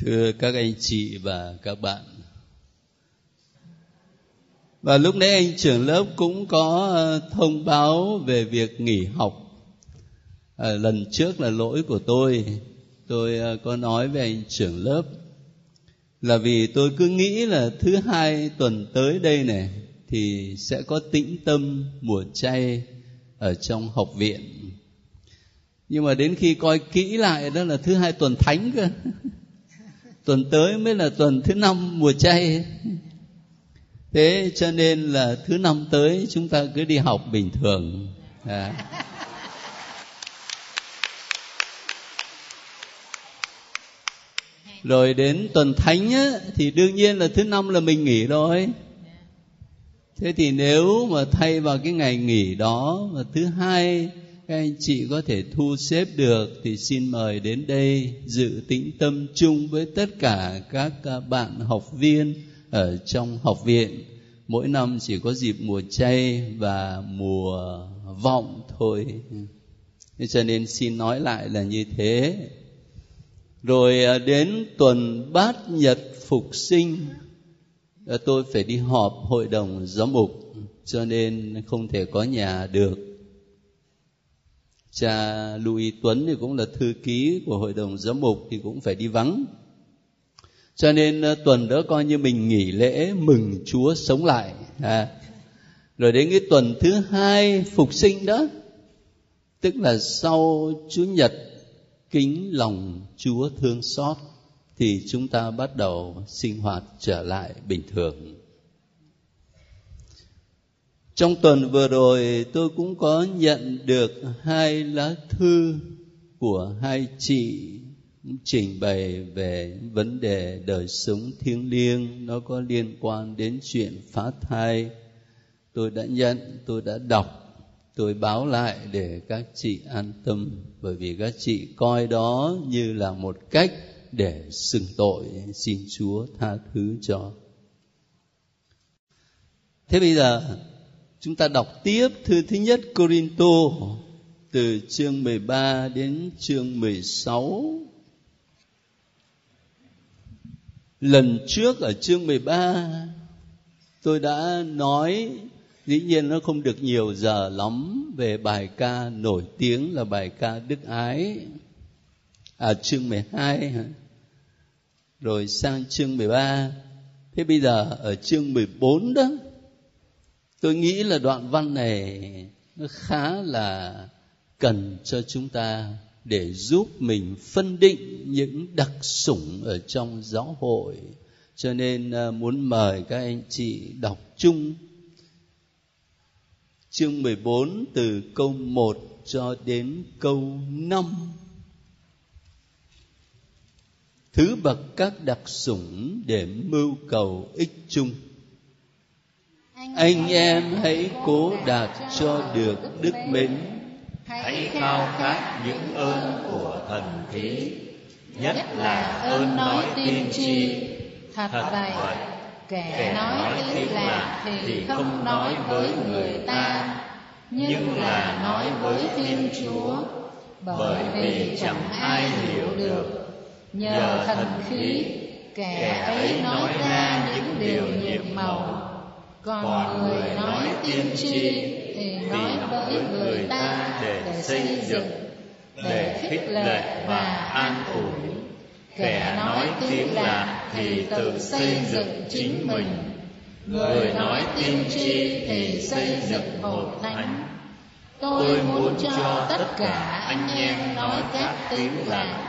thưa các anh chị và các bạn. Và lúc nãy anh trưởng lớp cũng có ờ, thông báo về việc nghỉ học. À, lần trước là lỗi của tôi. Tôi ờ, có nói với anh trưởng lớp là vì tôi cứ nghĩ là thứ hai tuần tới đây này thì sẽ có tĩnh tâm mùa chay ở trong học viện. Nhưng mà đến khi coi kỹ lại đó là thứ hai tuần thánh cơ. tuần tới mới là tuần thứ năm mùa chay. Thế cho nên là thứ năm tới chúng ta cứ đi học bình thường. À. rồi đến tuần thánh á, thì đương nhiên là thứ năm là mình nghỉ rồi. Thế thì nếu mà thay vào cái ngày nghỉ đó mà thứ hai các anh chị có thể thu xếp được thì xin mời đến đây dự tĩnh tâm chung với tất cả các à, bạn học viên ở trong học viện. Mỗi năm chỉ có dịp mùa chay và mùa vọng thôi. Cho nên xin nói lại là như thế. Rồi à, đến tuần bát nhật phục sinh à, tôi phải đi họp hội đồng giám mục, cho nên không thể có nhà được cha Louis Tuấn thì cũng là thư ký của hội đồng giám mục thì cũng phải đi vắng cho nên ờ, tuần đó coi như mình nghỉ lễ mừng Chúa sống lại à. rồi đến cái tuần thứ hai phục sinh đó, tức là sau Chúa Nhật kính lòng Chúa thương xót thì chúng ta bắt đầu sinh hoạt trở lại bình thường trong tuần vừa rồi, tôi cũng có nhận được hai lá thư của hai chị trình bày về vấn đề đời sống thiêng liêng. Nó có liên quan đến chuyện phá thai. Tôi đã nhận, tôi đã đọc, tôi báo lại để các chị an tâm, bởi vì các chị coi đó như là một cách để xưng tội. Xin chúa tha thứ cho. Thế bây giờ chúng ta đọc tiếp thư thứ nhất Corinto, từ chương 13 đến chương 16 lần trước ở chương 13 tôi đã nói, dĩ nhiên nó không được nhiều giờ lắm, về bài ca nổi tiếng là bài ca đức ái. À chương 12 hả? rồi sang chương 13 thế bây giờ ở chương 14 đó tôi nghĩ là đoạn văn này nó khá là cần cho chúng ta để giúp mình phân định những đặc sủng ở trong giáo hội. Cho nên ờ, muốn mời các anh chị đọc chung. Chương 14 từ câu 1 cho đến câu 5 thứ bậc các đặc sủng để mưu cầu ích chung anh em hãy cố đạt cho được đức mến. hãy khao khát những ơn của thần thí. Nhất là ơn nói tiên tri. thật vậy kẻ nói tiếng lạ thì không nói với người ta. nhưng là nói với thiên chúa. Bởi vì chẳng ai hiểu được. nhờ thần khí kẻ ấy nói ra những điều nhiệm màu còn người nói tiên tri thì nói với người ta để xây dựng để khích lệ và an ủi. kẻ nói tiếng lạ thì tự xây dựng chính mình. người nói tiên tri thì xây dựng hội thánh tôi muốn cho tất cả anh em nói các tiếng lạ.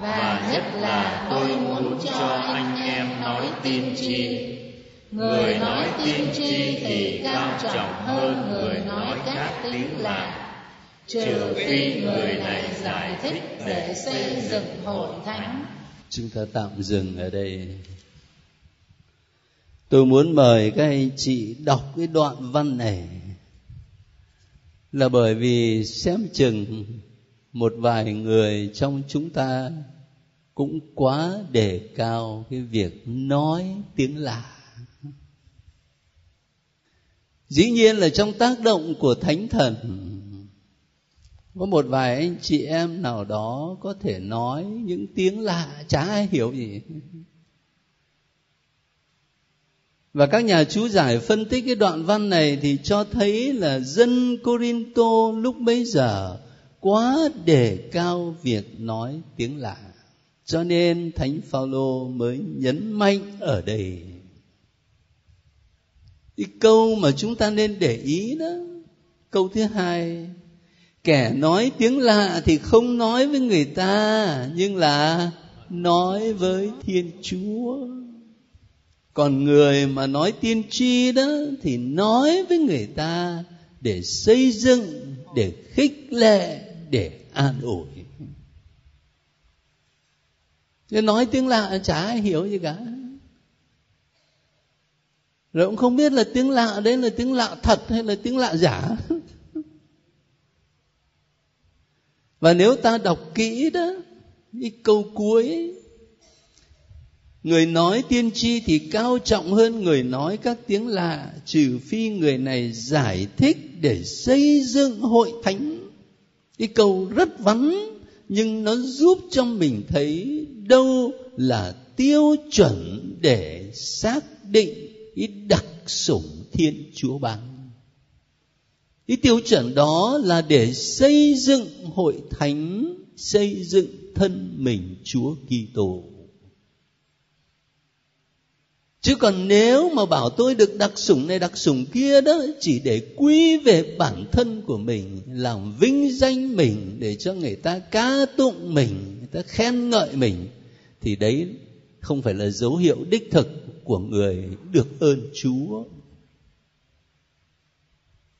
và nhất là tôi muốn cho anh em nói tiên tri người nói tiên tri thì cao trọng hơn người nói các tiếng lạ trừ phi người này giải thích để xây dựng hội thánh. chúng ta tạm dừng ở đây. Tôi muốn mời các anh chị đọc cái đoạn văn này là bởi vì xem chừng một vài người trong chúng ta cũng quá đề cao cái việc nói tiếng lạ dĩ nhiên là trong tác động của thánh thần. Có một vài anh chị em nào đó có thể nói những tiếng lạ, chả ai hiểu gì. Và các nhà chú giải phân tích cái đoạn văn này thì cho thấy là dân Corinto lúc bấy giờ quá đề cao việc nói tiếng lạ. Cho nên thánh phaolô mới nhấn mạnh ở đây cái câu mà chúng ta nên để ý đó, câu thứ hai, kẻ nói tiếng lạ thì không nói với người ta, nhưng là nói với thiên chúa. Còn người mà nói tiên tri đó thì nói với người ta để xây dựng, để khích lệ, để an ủi. Nói tiếng lạ chả ai hiểu gì cả rồi cũng không biết là tiếng lạ đấy là tiếng lạ thật hay là tiếng lạ giả. Và nếu ta đọc kỹ đó, cái câu cuối, người nói tiên tri thì cao trọng hơn người nói các tiếng lạ, trừ phi người này giải thích để xây dựng hội thánh. Cái câu rất vắn nhưng nó giúp cho mình thấy đâu là tiêu chuẩn để xác định ý đặc sủng thiên chúa ban. Ý tiêu chuẩn đó là để xây dựng hội thánh, xây dựng thân mình chúa kitô. Chứ còn nếu mà bảo tôi được đặc sủng này, đặc sủng kia đó, chỉ để quy về bản thân của mình, làm vinh danh mình, để cho người ta ca tụng mình, người ta khen ngợi mình, thì đấy không phải là dấu hiệu đích thực của người được ơn chúa.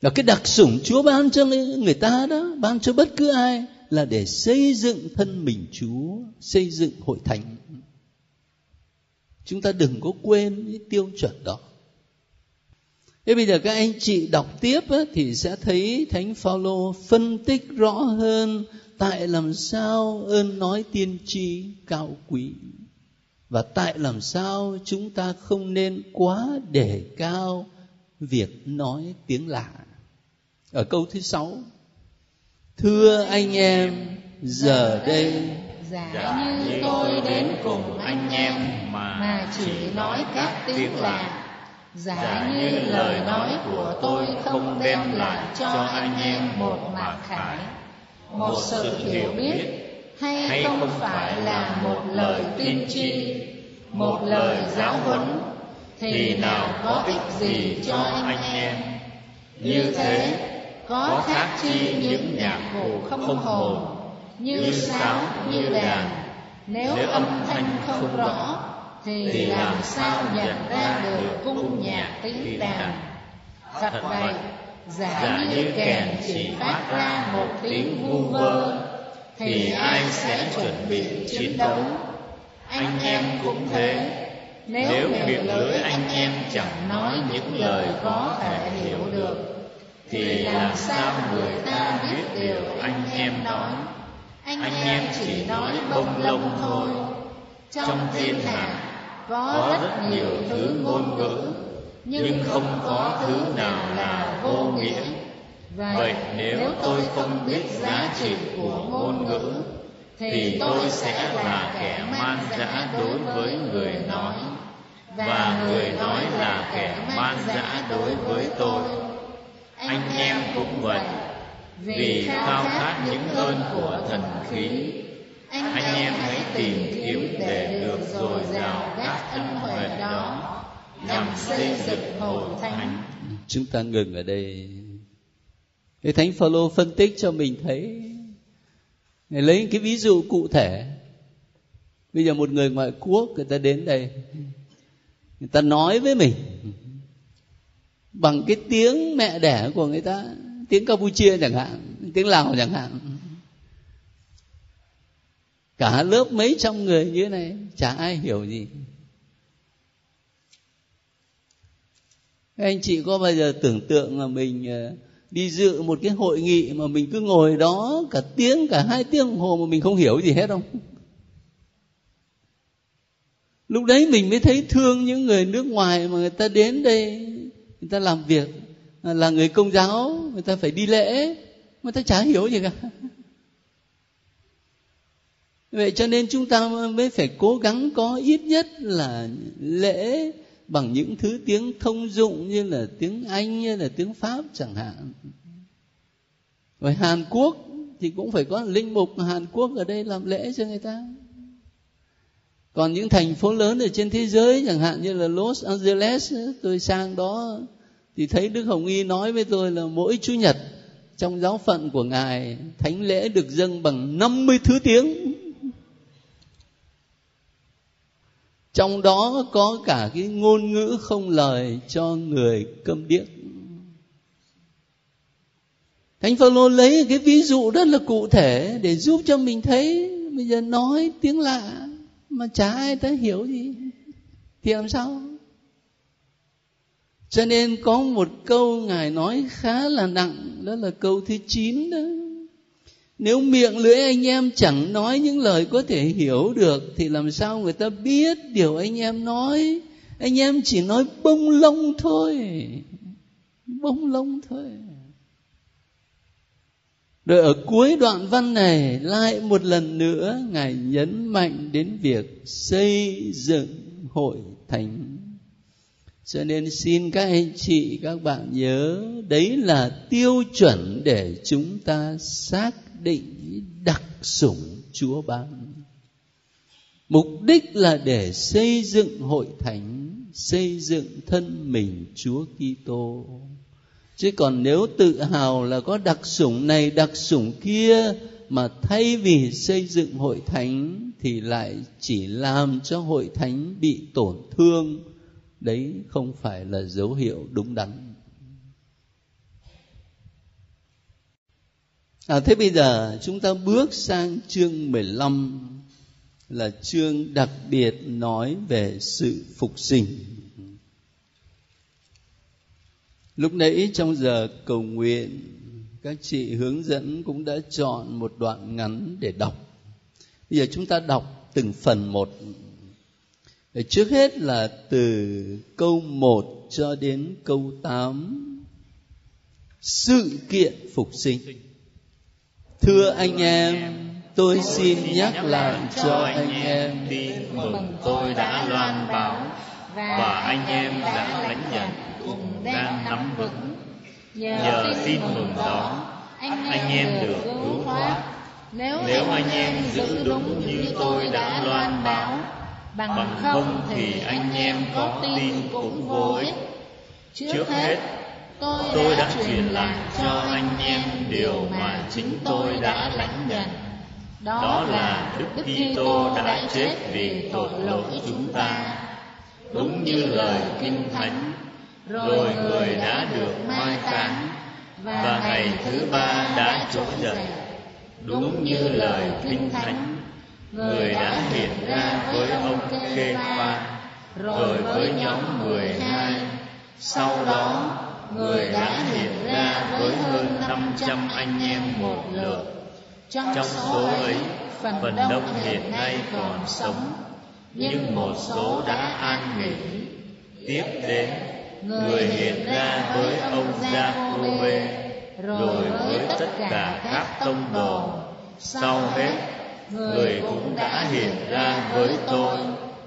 Là cái đặc sủng chúa ban cho người ta đó ban cho bất cứ ai là để xây dựng thân mình chúa xây dựng hội thánh. Chúng ta đừng có quên cái tiêu chuẩn đó. Thế bây giờ các anh chị đọc tiếp á, thì sẽ thấy thánh phaolô phân tích rõ hơn tại làm sao ơn nói tiên tri cao quý và tại làm sao chúng ta không nên quá đề cao việc nói tiếng lạ? Ở câu thứ sáu thưa anh em giờ đây giả như tôi đến cùng anh em mà, mà chỉ nói các tiếng lạ. Giả như lời nói của tôi không đem lại cho anh em một mặc khải một sự hiểu biết hay không phải là một lời tiên tri một lời giáo huấn thì nào có ích gì cho anh em? Như thế có khác chi những nhạc cụ không hồn như sáo như đàn. Nếu âm thanh không rõ thì làm sao nhận ra được cung nhạc tiếng đàn? thật vậy giả như kèn chỉ phát ra một tiếng vu vơ thì ai sẽ chuẩn bị chiến đấu anh em cũng thế. Nếu miệng lưỡi anh em chẳng nói những lời có thể hiểu được thì làm sao người ta biết điều anh em nói? anh, em chỉ nói bông lông thôi. trong thiên hạ có rất nhiều thứ ngôn ngữ nhưng không có thứ nào là vô nghĩa. vậy nếu tôi không biết giá trị của ngôn ngữ thì tôi sẽ là kẻ man dã đối với người nói. và người nói là kẻ man dã đối với tôi. anh em cũng vậy. vì khao khát những ơn của thần khí. anh em hãy tìm kiếm để được dồi dào các ân huệ đó. nhằm xây dựng hội thánh. Chúng ta ngừng ở đây. Cái thánh phaolô phân tích cho mình thấy Lấy cái ví dụ cụ thể. Bây giờ một người ngoại quốc người ta đến đây, người ta nói với mình bằng cái tiếng mẹ đẻ của người ta, tiếng campuchia chẳng hạn, tiếng lào chẳng hạn. Cả lớp mấy trăm người như thế này, chả ai hiểu gì. Anh chị có bao giờ tưởng tượng là mình ờ, đi dự một cái hội nghị mà mình cứ ngồi đó cả tiếng, cả hai tiếng đồng hồ mà mình không hiểu gì hết không? Lúc đấy mình mới thấy thương những người nước ngoài mà người ta đến đây, người ta làm việc, là người công giáo, người ta phải đi lễ người ta chả hiểu gì cả. Vậy cho nên chúng ta mới phải cố gắng có ít nhất là lễ bằng những thứ tiếng thông dụng như là tiếng anh, như là tiếng pháp chẳng hạn. Rồi hàn quốc thì cũng phải có linh mục hàn quốc ở đây làm lễ cho người ta. Còn những thành phố lớn ở trên thế giới chẳng hạn như là los angeles, tôi sang đó thì thấy đức hồng y nói với tôi là mỗi chủ nhật trong giáo phận của ngài, thánh lễ được dâng bằng 50 thứ tiếng. Trong đó có cả cái ngôn ngữ không lời cho người câm điếc. Thánh phaolô lấy cái ví dụ rất là cụ thể để giúp cho mình thấy. Bây giờ nói tiếng lạ, mà chả ai ta hiểu gì. Thì làm sao? Cho nên có một câu ngài nói khá là nặng, đó là câu thứ chín đó nếu miệng lưỡi anh em chẳng nói những lời có thể hiểu được, thì làm sao người ta biết điều anh em nói? Anh em chỉ nói bông lông thôi. Bông lông thôi. Rồi ở cuối đoạn văn này, lại một lần nữa, ngài nhấn mạnh đến việc xây dựng hội thánh. Cho nên xin các anh chị, các bạn nhớ, đấy là tiêu chuẩn để chúng ta xác định đặc sủng chúa ban. Mục đích là để xây dựng hội thánh, xây dựng thân mình chúa kitô. Chứ còn nếu tự hào là có đặc sủng này, đặc sủng kia mà thay vì xây dựng hội thánh thì lại chỉ làm cho hội thánh bị tổn thương, đấy không phải là dấu hiệu đúng đắn. À, thế bây giờ chúng ta bước sang chương 15 là chương đặc biệt nói về sự phục sinh. Lúc nãy trong giờ cầu nguyện, các chị hướng dẫn cũng đã chọn một đoạn ngắn để đọc. Bây giờ chúng ta đọc từng phần một. Để trước hết là từ câu 1 cho đến câu 8. Sự kiện phục sinh thưa anh em tôi xin nhắc lại cho anh em tin mừng tôi đã loan báo và anh em đã lãnh nhận cùng đang nắm vững. Nhờ tin mừng đó anh em được cứu thoát. nếu anh em giữ đúng như tôi đã loan báo bằng không thì anh em có tin cũng vô ích. trước hết tôi đã truyền lại cho anh em điều mà chính tôi đã lãnh nhận. Đó là đức kitô đã chết vì tội lỗi chúng ta. Đúng như lời kinh thánh, rồi người đã được mai táng và ngày thứ ba đã trỗi dậy. Đúng như lời kinh thánh, người đã hiện ra với ông kê pha rồi với nhóm mười hai. Sau đó người đã hiện ra với hơn 500 anh em một lượt. Trong số ấy, phần đông hiện nay còn sống, nhưng một số đã an nghỉ. Tiếp đến, người hiện ra với ông Giacôbê, rồi với tất cả các tông đồ. Sau hết, người cũng đã hiện ra với tôi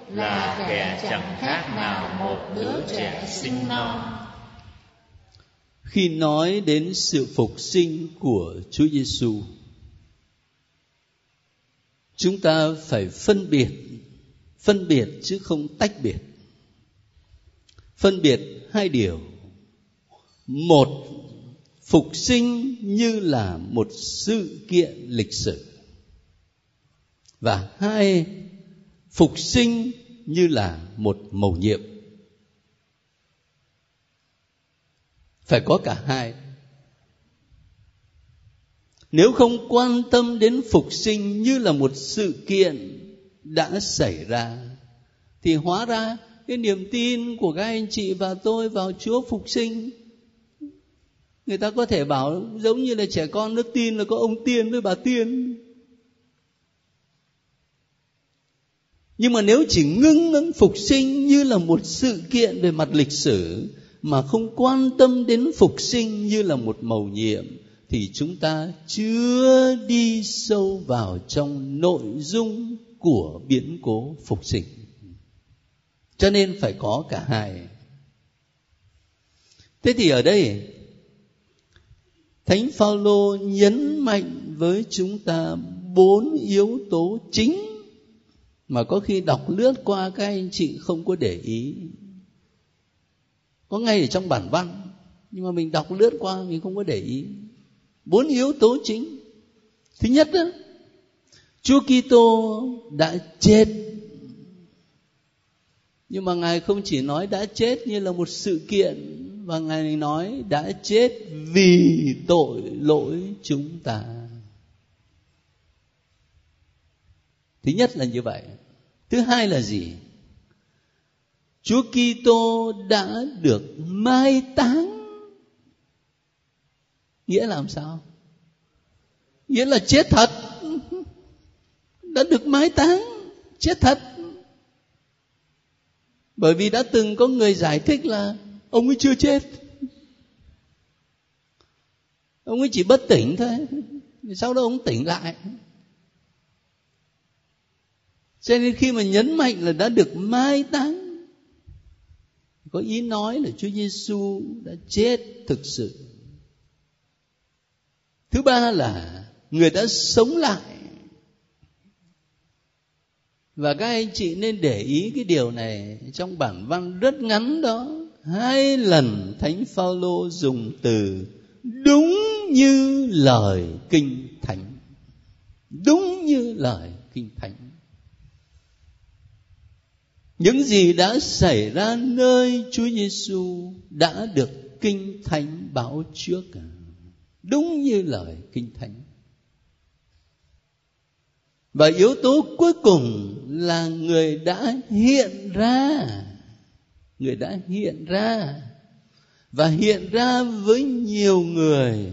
là kẻ chẳng khác nào một đứa trẻ sinh non khi nói đến sự phục sinh của Chúa Giêsu. Chúng ta phải phân biệt phân biệt chứ không tách biệt. Phân biệt hai điều. Một, phục sinh như là một sự kiện lịch sử. Và hai, phục sinh như là một mầu nhiệm. Phải có cả hai. Nếu không quan tâm đến phục sinh như là một sự kiện đã xảy ra, thì hóa ra cái niềm tin của các anh chị và tôi vào Chúa phục sinh, người ta có thể bảo giống như là trẻ con nó tin là có ông tiên với bà tiên. Nhưng mà nếu chỉ ngưng ngưng phục sinh như là một sự kiện về mặt lịch sử mà không quan tâm đến phục sinh như là một mầu nhiệm, thì chúng ta chưa đi sâu vào trong nội dung của biến cố phục sinh. Cho nên phải có cả hai. Thế thì ở đây, thánh phaolô nhấn mạnh với chúng ta bốn yếu tố chính mà có khi đọc lướt qua các anh chị không có để ý có ngay ở trong bản văn, nhưng mà mình đọc lướt qua, mình không có để ý. Bốn yếu tố chính. Thứ nhất đó Chúa Kitô đã chết. Nhưng mà ngài không chỉ nói đã chết như là một sự kiện và ngài nói đã chết vì tội lỗi chúng ta. Thứ nhất là như vậy. Thứ hai là gì? Chúa kitô đã được mai táng. Nghĩa là làm sao? Nghĩa là chết thật. Đã được mai táng. Chết thật. Bởi vì đã từng có người giải thích là ông ấy chưa chết. Ông ấy chỉ bất tỉnh thôi. Sau đó ông tỉnh lại. Cho nên khi mà nhấn mạnh là đã được mai táng có ý nói là Chúa Giêsu đã chết thực sự. Thứ ba là người đã sống lại. Và các anh chị nên để ý cái điều này trong bản văn rất ngắn đó. Hai lần thánh phaolô dùng từ đúng như lời kinh thánh đúng như lời kinh thánh những gì đã xảy ra nơi Chúa Giêsu đã được kinh thánh báo trước à? đúng như lời kinh thánh. Và yếu tố cuối cùng là người đã hiện ra. Người đã hiện ra. Và hiện ra với nhiều người.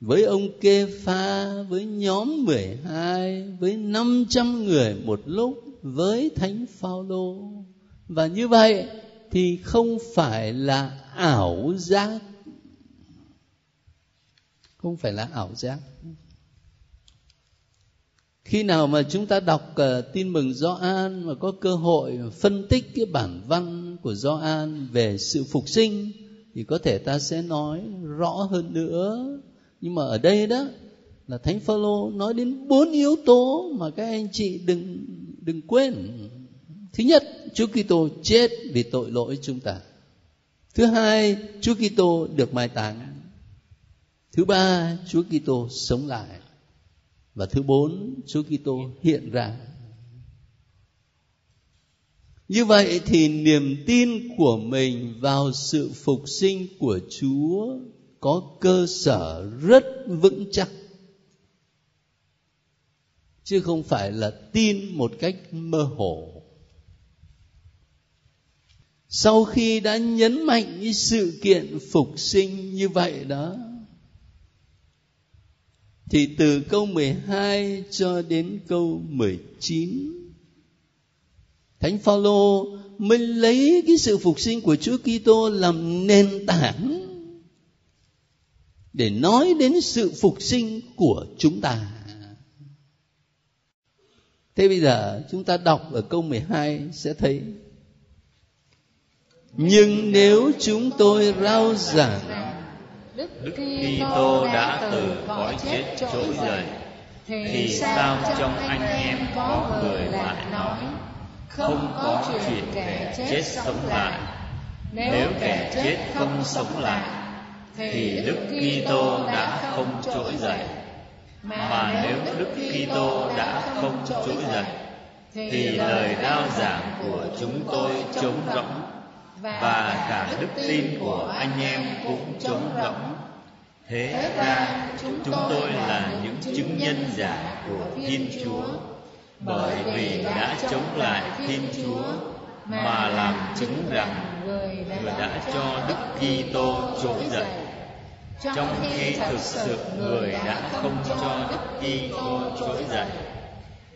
Với ông kê pha với nhóm 12 với 500 người một lúc với thánh phaolô. Và như vậy thì không phải là ảo giác. Không phải là ảo giác. Khi nào mà chúng ta đọc uh, tin mừng Gioan mà có cơ hội phân tích cái bản văn của Gioan về sự phục sinh thì có thể ta sẽ nói rõ hơn nữa. Nhưng mà ở đây đó là thánh phaolô nói đến bốn yếu tố mà các anh chị đừng đừng quên. Thứ nhất, Chúa Kitô chết vì tội lỗi chúng ta. Thứ hai, Chúa Kitô được mai táng. Thứ ba, Chúa Kitô sống lại. Và thứ bốn, Chúa Kitô hiện ra. Như vậy thì niềm tin của mình vào sự phục sinh của Chúa có cơ sở rất vững chắc chứ không phải là tin một cách mơ hồ sau khi đã nhấn mạnh cái sự kiện phục sinh như vậy đó, thì từ câu 12 cho đến câu 19 Thánh Phaolô mới lấy cái sự phục sinh của Chúa Kitô làm nền tảng để nói đến sự phục sinh của chúng ta. Thế bây giờ chúng ta đọc ở câu 12 sẽ thấy Nhưng nếu chúng tôi rao giảng Đức Kitô đã từ cõi chết trỗi dậy. thì sao trong anh em có người lại nói? không có chuyện kẻ chết sống lại. nếu kẻ chết không sống lại thì Đức Kitô đã không trỗi dậy mà nếu Đức Kitô đã không trỗi dậy thì lời rao giảng của chúng tôi trống rỗng và cả đức tin của anh em cũng trống rỗng. thế ra chúng tôi là những chứng nhân giả của thiên chúa. Bởi vì đã chống lại thiên chúa mà làm chứng rằng người đã cho đức kitô trỗi dậy trong khi thực sự người đã không cho đức kitô trỗi dậy.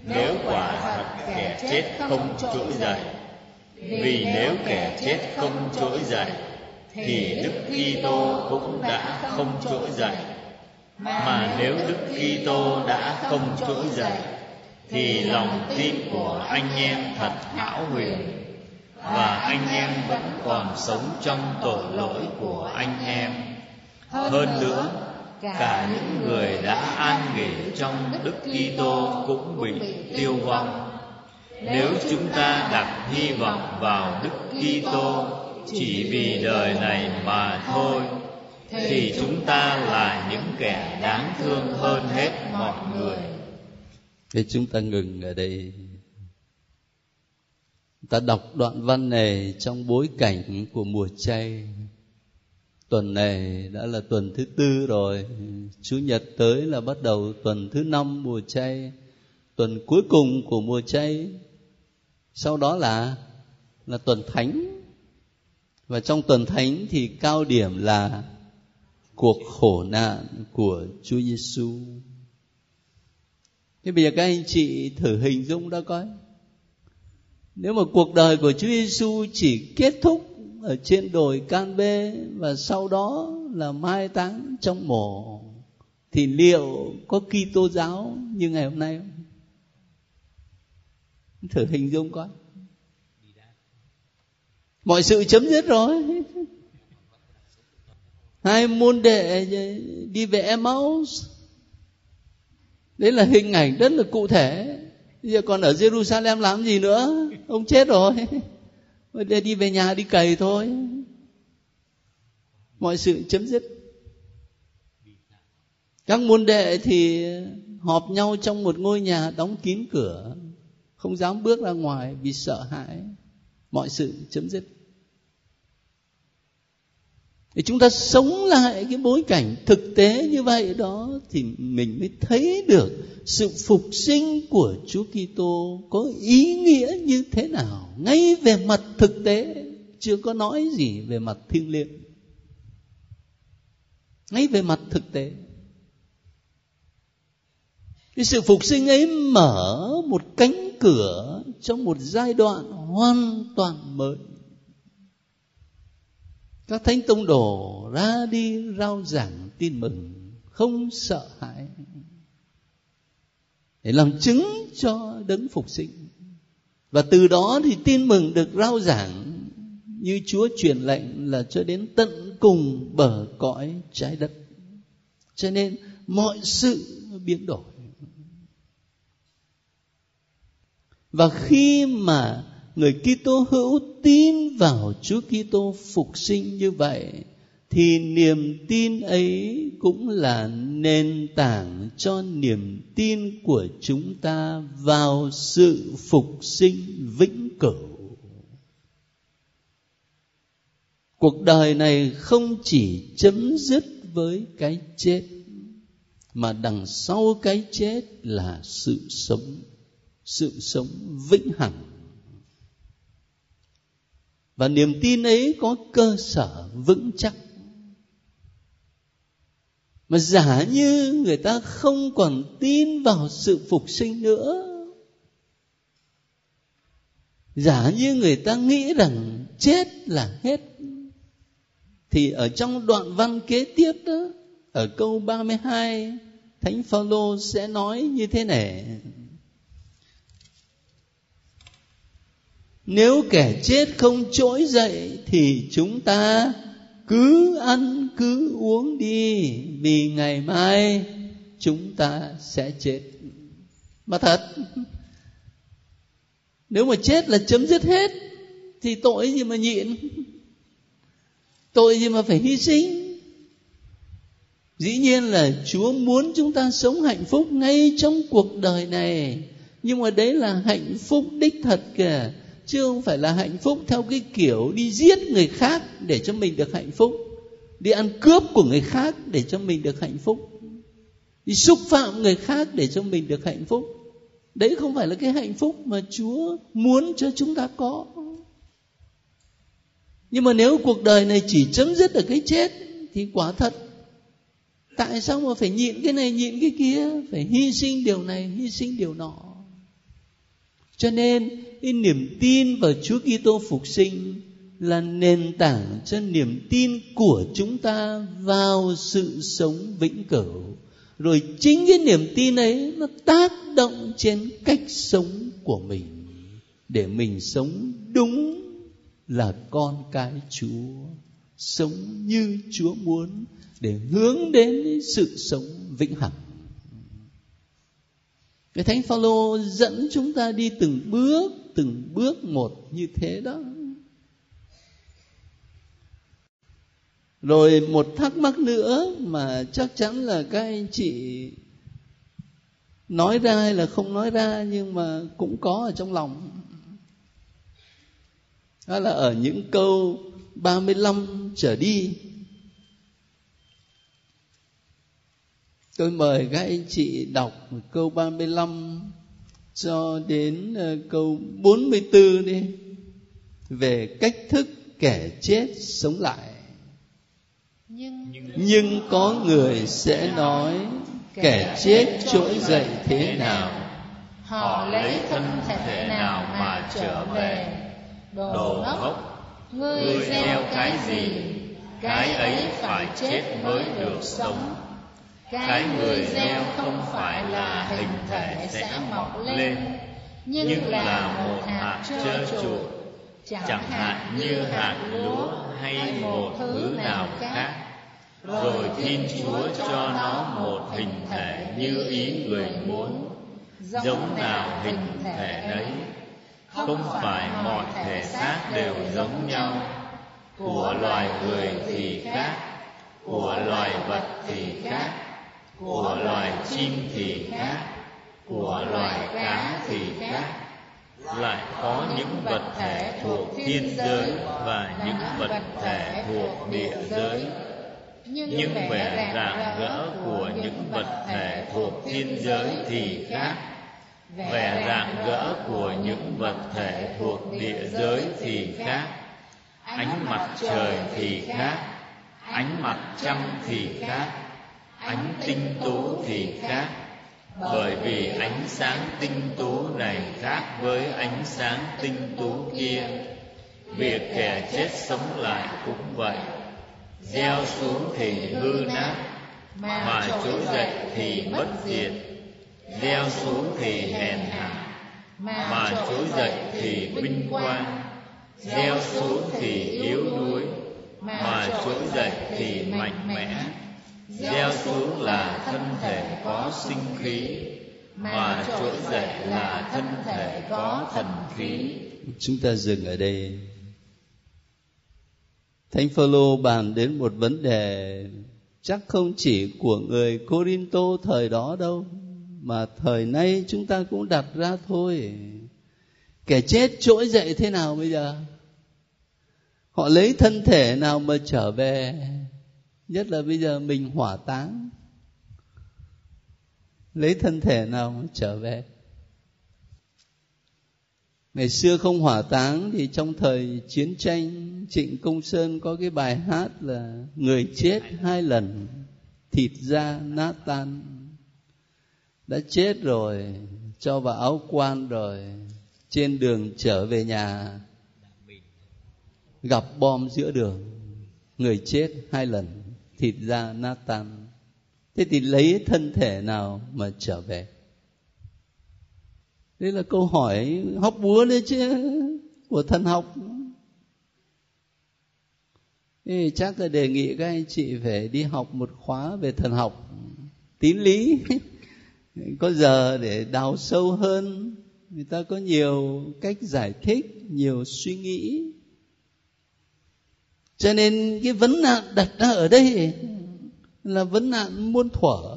nếu quả thật kẻ chết không trỗi dậy vì nếu kẻ chết không trỗi dậy thì Đức Kitô cũng đã không trỗi dậy. Mà nếu Đức Kitô đã không trỗi dậy thì lòng tin của anh em thật hão huyền. và anh em vẫn còn sống trong tội lỗi của anh em. Hơn nữa, cả những người đã an nghỉ trong Đức Kitô cũng bị tiêu vong. Nếu chúng ta đặt hy vọng vào Đức Kitô chỉ vì đời này mà thôi thì chúng ta là những kẻ đáng thương hơn hết mọi người. Thế chúng ta ngừng ở đây. Ta đọc đoạn văn này trong bối cảnh của mùa chay. Tuần này đã là tuần thứ tư rồi. Chủ nhật tới là bắt đầu tuần thứ năm mùa chay. Tuần cuối cùng của mùa chay. Sau đó là là tuần thánh. Và trong tuần thánh thì cao điểm là cuộc khổ nạn của Chúa Giêsu. Thế bây giờ các anh chị thử hình dung đó coi. Nếu mà cuộc đời của Chúa Giêsu chỉ kết thúc ở trên đồi Can Bê và sau đó là mai táng trong mộ thì liệu có Kitô giáo như ngày hôm nay không? Thử hình dung coi. Mọi sự chấm dứt rồi. Hai môn đệ đi về Emmaus. Đấy là hình ảnh rất là cụ thể. Bây giờ còn ở Jerusalem làm gì nữa? Ông chết rồi để đi về nhà đi cày thôi. Mọi sự chấm dứt. Các môn đệ thì họp nhau trong một ngôi nhà đóng kín cửa, không dám bước ra ngoài vì sợ hãi. Mọi sự chấm dứt để chúng ta sống lại cái bối cảnh thực tế như vậy đó thì mình mới thấy được sự phục sinh của Chúa Kitô có ý nghĩa như thế nào. Ngay về mặt thực tế, chưa có nói gì về mặt thiêng liêng. Ngay về mặt thực tế. Cái sự phục sinh ấy mở một cánh cửa trong một giai đoạn hoàn toàn mới các thánh tông đồ ra đi rao giảng tin mừng, không sợ hãi, để làm chứng cho đấng phục sinh và từ đó thì tin mừng được rao giảng như Chúa truyền lệnh là cho đến tận cùng bờ cõi trái đất. Cho nên mọi sự biến đổi. Và khi mà người Kitô hữu tin vào Chúa Kitô phục sinh như vậy, thì niềm tin ấy cũng là nền tảng cho niềm tin của chúng ta vào sự phục sinh vĩnh cửu. Cuộc đời này không chỉ chấm dứt với cái chết, mà đằng sau cái chết là sự sống sự sống vĩnh hằng và niềm tin ấy có cơ sở vững chắc. Mà giả như người ta không còn tin vào sự phục sinh nữa, giả như người ta nghĩ rằng chết là hết, thì ở trong đoạn văn kế tiếp đó, ở câu 32 Thánh Phaolô sẽ nói như thế này. Nếu kẻ chết không trỗi dậy thì chúng ta cứ ăn, cứ uống đi, vì ngày mai chúng ta sẽ chết. Mà thật, nếu mà chết là chấm dứt hết, thì tội gì mà nhịn? Tội gì mà phải hy sinh? Dĩ nhiên là chúa muốn chúng ta sống hạnh phúc ngay trong cuộc đời này, nhưng mà đấy là hạnh phúc đích thật kìa chứ không phải là hạnh phúc theo cái kiểu đi giết người khác để cho mình được hạnh phúc. Đi ăn cướp của người khác để cho mình được hạnh phúc. Đi xúc phạm người khác để cho mình được hạnh phúc. Đấy không phải là cái hạnh phúc mà chúa muốn cho chúng ta có. Nhưng mà nếu cuộc đời này chỉ chấm dứt ở cái chết thì quả thật, tại sao mà phải nhịn cái này, nhịn cái kia? Phải hy sinh điều này, hy sinh điều nọ. Cho nên cái niềm tin vào Chúa Kitô phục sinh là nền tảng cho niềm tin của chúng ta vào sự sống vĩnh cửu. Rồi chính cái niềm tin ấy nó tác động trên cách sống của mình. Để mình sống đúng là con cái chúa. Sống như chúa muốn để hướng đến sự sống vĩnh hằng. Cái thánh phaolô dẫn chúng ta đi từng bước từng bước một như thế đó. Rồi một thắc mắc nữa mà chắc chắn là các anh chị nói ra hay là không nói ra nhưng mà cũng có ở trong lòng. Đó là ở những câu 35 trở đi. Tôi mời các anh chị đọc câu 35 cho đến ờ, câu 44 đi về cách thức kẻ chết sống lại. Nhưng, Nhưng có người sẽ nói kẻ chết trỗi dậy thế nào? Họ lấy thân thể nào mà trở về? Đồ ngốc, ngươi gieo cái gì? Cái ấy phải chết mới được sống cái người gieo không phải là hình thể sẽ mọc lên nhưng là một hạt trơ chuột. chẳng hạn như hạt lúa hay một thứ nào khác. rồi thiên chúa cho nó một hình thể như ý người muốn. giống nào hình thể đấy không phải mọi thể xác đều giống nhau. của loài người thì khác. của loài vật thì khác của loài chim thì khác của loài cá thì khác. Lại có những vật thể thuộc thiên giới và những vật thể thuộc địa giới. Nhưng vẻ rạng rỡ của những vật thể thuộc thiên giới thì khác. vẻ rạng rỡ của những vật thể thuộc địa giới thì khác. ánh mặt trời thì khác. Ánh mặt trăng thì khác ánh tinh tú thì khác. Bởi vì ánh sáng tinh tú này khác với ánh sáng tinh tú kia. Việc kẻ chết sống lại cũng vậy. Gieo xuống thì hư nát, mà trỗi dậy thì bất diệt. Gieo xuống thì hèn hạ, mà trỗi dậy thì vinh quang. Gieo xuống thì yếu đuối, mà trỗi dậy thì mạnh mẽ gieo xuống là thân thể có sinh khí, mà trỗi dậy là thân thể có thần khí. Chúng ta dừng ở đây. Thánh phaolô bàn đến một vấn đề, chắc không chỉ của người corinto thời đó đâu, mà thời nay chúng ta cũng đặt ra thôi. Kẻ chết trỗi dậy thế nào bây giờ? Họ lấy thân thể nào mà trở về? Nhất là bây giờ mình hỏa táng. Lấy thân thể nào trở về. Ngày xưa không hỏa táng thì trong thời chiến tranh, trịnh công sơn có cái bài hát là người chết hai lần, thịt da nát tan đã chết rồi, cho vào áo quan rồi, trên đường trở về nhà, gặp bom giữa đường. Người chết hai lần thịt da nát tan. Thế thì lấy thân thể nào mà trở về? Đây là câu hỏi hóc búa đấy chứ, của thần học Thế chắc là đề nghị các anh chị phải đi học một khóa về thần học, tín lý. Có giờ để đào sâu hơn, người ta có nhiều cách giải thích, nhiều suy nghĩ cho nên cái vấn nạn đặt ra ở đây là vấn nạn muôn thuở.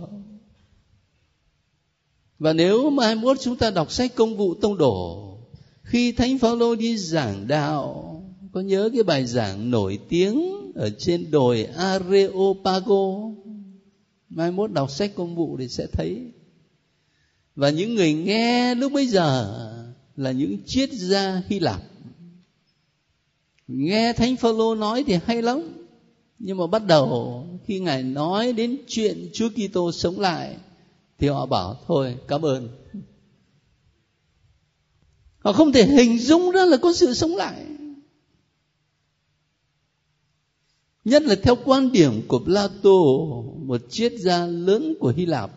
Và nếu mai mốt chúng ta đọc sách công vụ tông đổ, khi thánh phaolô đi giảng đạo, có nhớ cái bài giảng nổi tiếng ở trên đồi Areopago? Mai mốt đọc sách công vụ thì sẽ thấy. Và những người nghe lúc bấy giờ là những triết gia Hy Lạp nghe thánh phaolô nói thì hay lắm. Nhưng mà bắt đầu khi ngài nói đến chuyện Chúa Kitô sống lại thì họ bảo, thôi, cảm ơn. Họ không thể hình dung ra là có sự sống lại. Nhất là theo quan điểm của Plato, một triết gia lớn của Hy Lạp,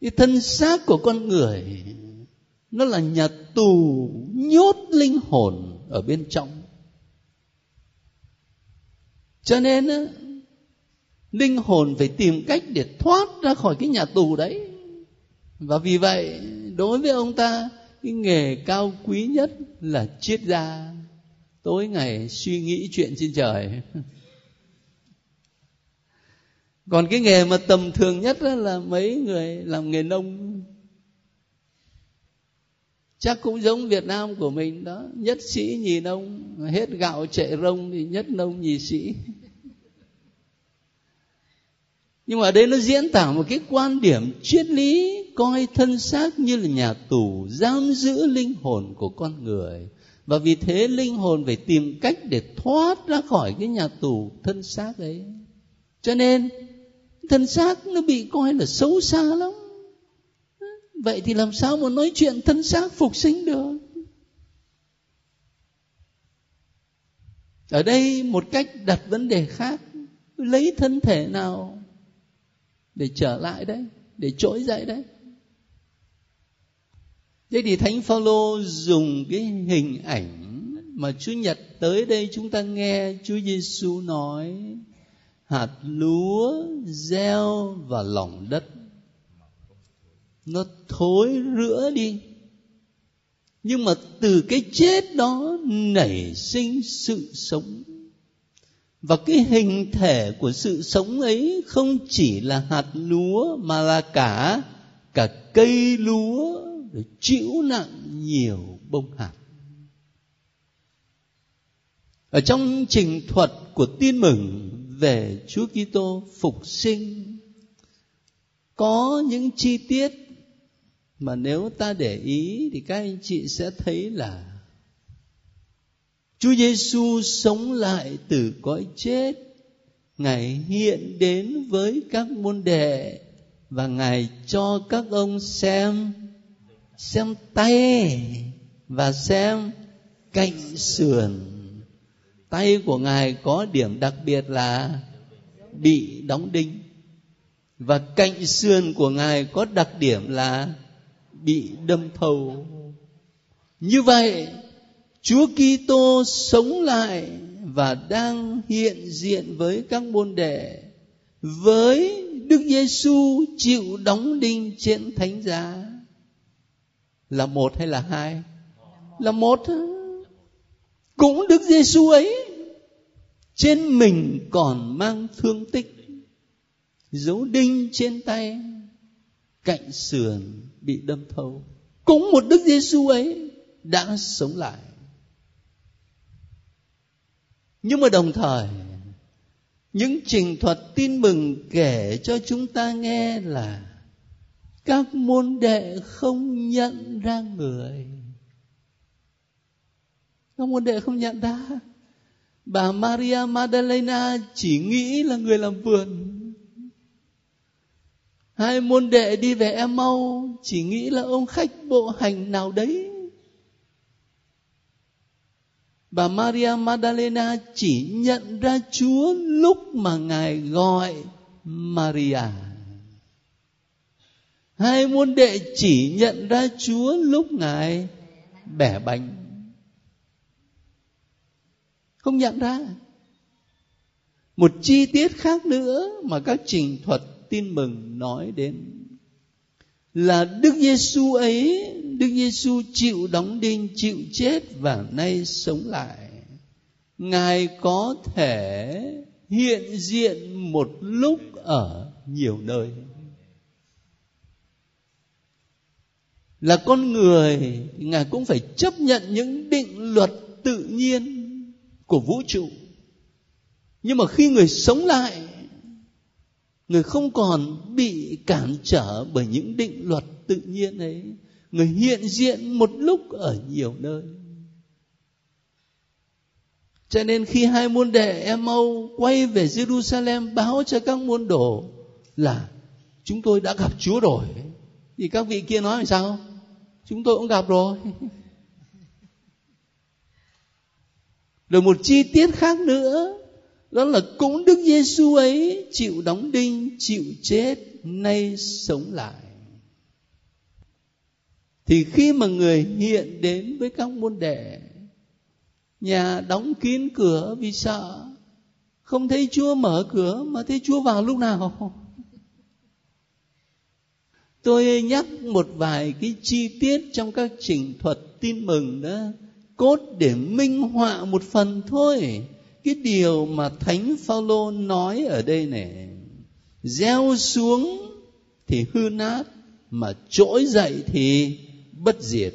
cái thân xác của con người nó là nhà tù nhốt linh hồn ở bên trong. Cho nên linh hồn phải tìm cách để thoát ra khỏi cái nhà tù đấy. Và vì vậy, đối với ông ta, cái nghề cao quý nhất là triết gia. Tối ngày suy nghĩ chuyện trên trời. Còn cái nghề mà tầm thường nhất là mấy người làm nghề nông chắc cũng giống Việt Nam của mình đó. Nhất sĩ nhì nông, hết gạo chạy rông thì nhất nông nhì sĩ. Nhưng mà ở đây nó diễn tả một cái quan điểm triết lý, coi thân xác như là nhà tù, giam giữ linh hồn của con người. Và vì thế linh hồn phải tìm cách để thoát ra khỏi cái nhà tù thân xác ấy. Cho nên, thân xác nó bị coi là xấu xa lắm vậy thì làm sao mà nói chuyện thân xác phục sinh được? Ở đây một cách đặt vấn đề khác, lấy thân thể nào để trở lại đấy, để trỗi dậy đấy? Thế thì thánh phaolô dùng cái hình ảnh mà chúa nhật tới đây chúng ta nghe chúa giêsu nói, hạt lúa, gieo vào lòng đất nó thối rữa đi. Nhưng mà từ cái chết đó nảy sinh sự sống. Và cái hình thể của sự sống ấy không chỉ là hạt lúa mà là cả cả cây lúa chịu nặng nhiều bông hạt. Ở trong trình thuật của tin mừng về Chúa Kitô phục sinh, có những chi tiết mà nếu ta để ý thì các anh chị sẽ thấy là Chúa Giêsu sống lại từ cõi chết, Ngài hiện đến với các môn đệ và Ngài cho các ông xem xem tay và xem cạnh sườn. Tay của ngài có điểm đặc biệt là bị đóng đinh. Và cạnh sườn của ngài có đặc điểm là bị đâm thầu. Như vậy, Chúa Kitô sống lại và đang hiện diện với các môn đệ, với Đức Giêsu chịu đóng đinh trên thánh giá. Là một hay là hai? Là một. Cũng đức giêsu ấy, trên mình còn mang thương tích dấu đinh trên tay cạnh sườn bị đâm thâu cũng một đức giêsu ấy đã sống lại. Nhưng mà đồng thời, những trình thuật tin mừng kể cho chúng ta nghe là các môn đệ không nhận ra người. Các môn đệ không nhận ra. Bà Maria Magdalena chỉ nghĩ là người làm vườn hai môn đệ đi về em mau, chỉ nghĩ là ông khách bộ hành nào đấy. Bà Maria Magdalena chỉ nhận ra Chúa lúc mà ngài gọi Maria. Hai môn đệ chỉ nhận ra chúa lúc ngài bẻ bánh. Không nhận ra. Một chi tiết khác nữa mà các trình thuật tin mừng nói đến là Đức Giêsu ấy, Đức Giêsu chịu đóng đinh, chịu chết và nay sống lại. Ngài có thể hiện diện một lúc ở nhiều nơi. là con người ngài cũng phải chấp nhận những định luật tự nhiên của vũ trụ nhưng mà khi người sống lại người không còn bị cản trở bởi những định luật tự nhiên ấy. Người hiện diện một lúc ở nhiều nơi. Cho nên khi hai môn đệ em âu quay về Jerusalem báo cho các môn đồ là chúng tôi đã gặp Chúa rồi thì các vị kia nói làm sao? Chúng tôi cũng gặp rồi. Rồi một chi tiết khác nữa đó là cũng Đức Giêsu ấy chịu đóng đinh, chịu chết, nay sống lại. Thì khi mà người hiện đến với các môn đệ, nhà đóng kín cửa vì sợ, không thấy Chúa mở cửa mà thấy Chúa vào lúc nào. Tôi nhắc một vài cái chi tiết trong các trình thuật tin mừng đó, cốt để minh họa một phần thôi cái điều mà thánh phaolô nói ở đây này gieo xuống thì hư nát, mà trỗi dậy thì bất diệt.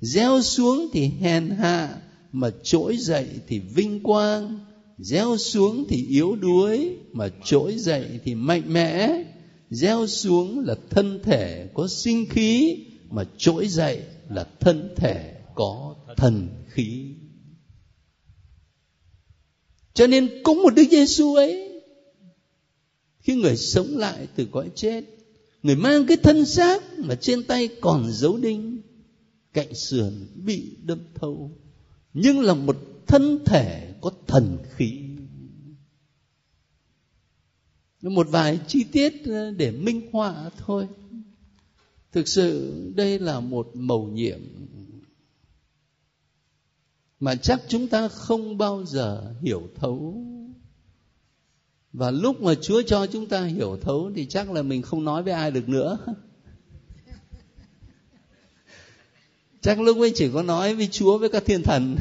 Gieo xuống thì hèn hạ, mà trỗi dậy thì vinh quang. Gieo xuống thì yếu đuối, mà trỗi dậy thì mạnh mẽ. Gieo xuống là thân thể có sinh khí, mà trỗi dậy là thân thể có thần khí cho nên cũng một Đức Giêsu ấy, khi người sống lại từ cõi chết, người mang cái thân xác mà trên tay còn dấu đinh, cạnh sườn bị đâm thâu nhưng là một thân thể có thần khí. Một vài chi tiết ờ, để minh họa thôi. Thực sự đây là một mầu nhiệm mà chắc chúng ta không bao giờ hiểu thấu. Và lúc mà chúa cho chúng ta hiểu thấu thì chắc là mình không nói với ai được nữa. Chắc lúc ấy chỉ có nói với chúa với các thiên thần,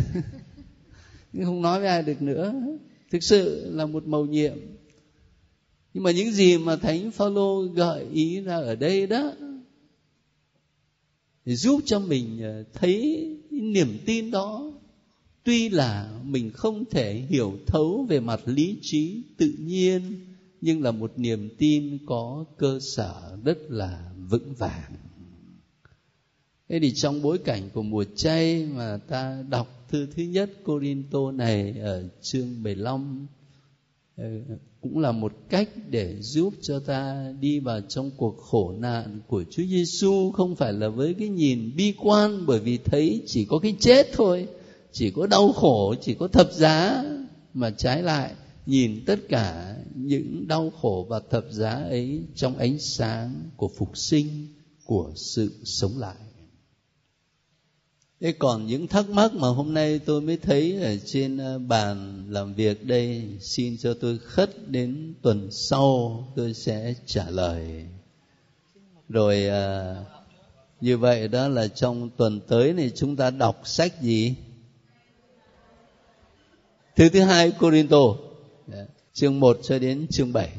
nhưng không nói với ai được nữa. Thực sự là một mầu nhiệm. Nhưng mà những gì mà thánh phaolô gợi ý ra ở đây đó, để giúp cho mình ờ, thấy niềm tin đó tuy là mình không thể hiểu thấu về mặt lý trí tự nhiên, nhưng là một niềm tin có cơ sở rất là vững vàng. Thế thì trong bối cảnh của mùa chay mà ta đọc thư thứ nhất Corinto này ở chương 15 ờ, cũng là một cách để giúp cho ta đi vào trong cuộc khổ nạn của Chúa Giêsu không phải là với cái nhìn bi quan bởi vì thấy chỉ có cái chết thôi chỉ có đau khổ chỉ có thập giá mà trái lại. Nhìn tất cả những đau khổ và thập giá ấy trong ánh sáng của phục sinh của sự sống lại. Thế còn những thắc mắc mà hôm nay tôi mới thấy ở trên ờ, bàn làm việc đây xin cho tôi khất đến tuần sau tôi sẽ trả lời. Rồi à, như vậy đó là trong tuần tới này chúng ta đọc sách gì? Thứ thứ hai Corinto. Chương 1 cho đến chương 7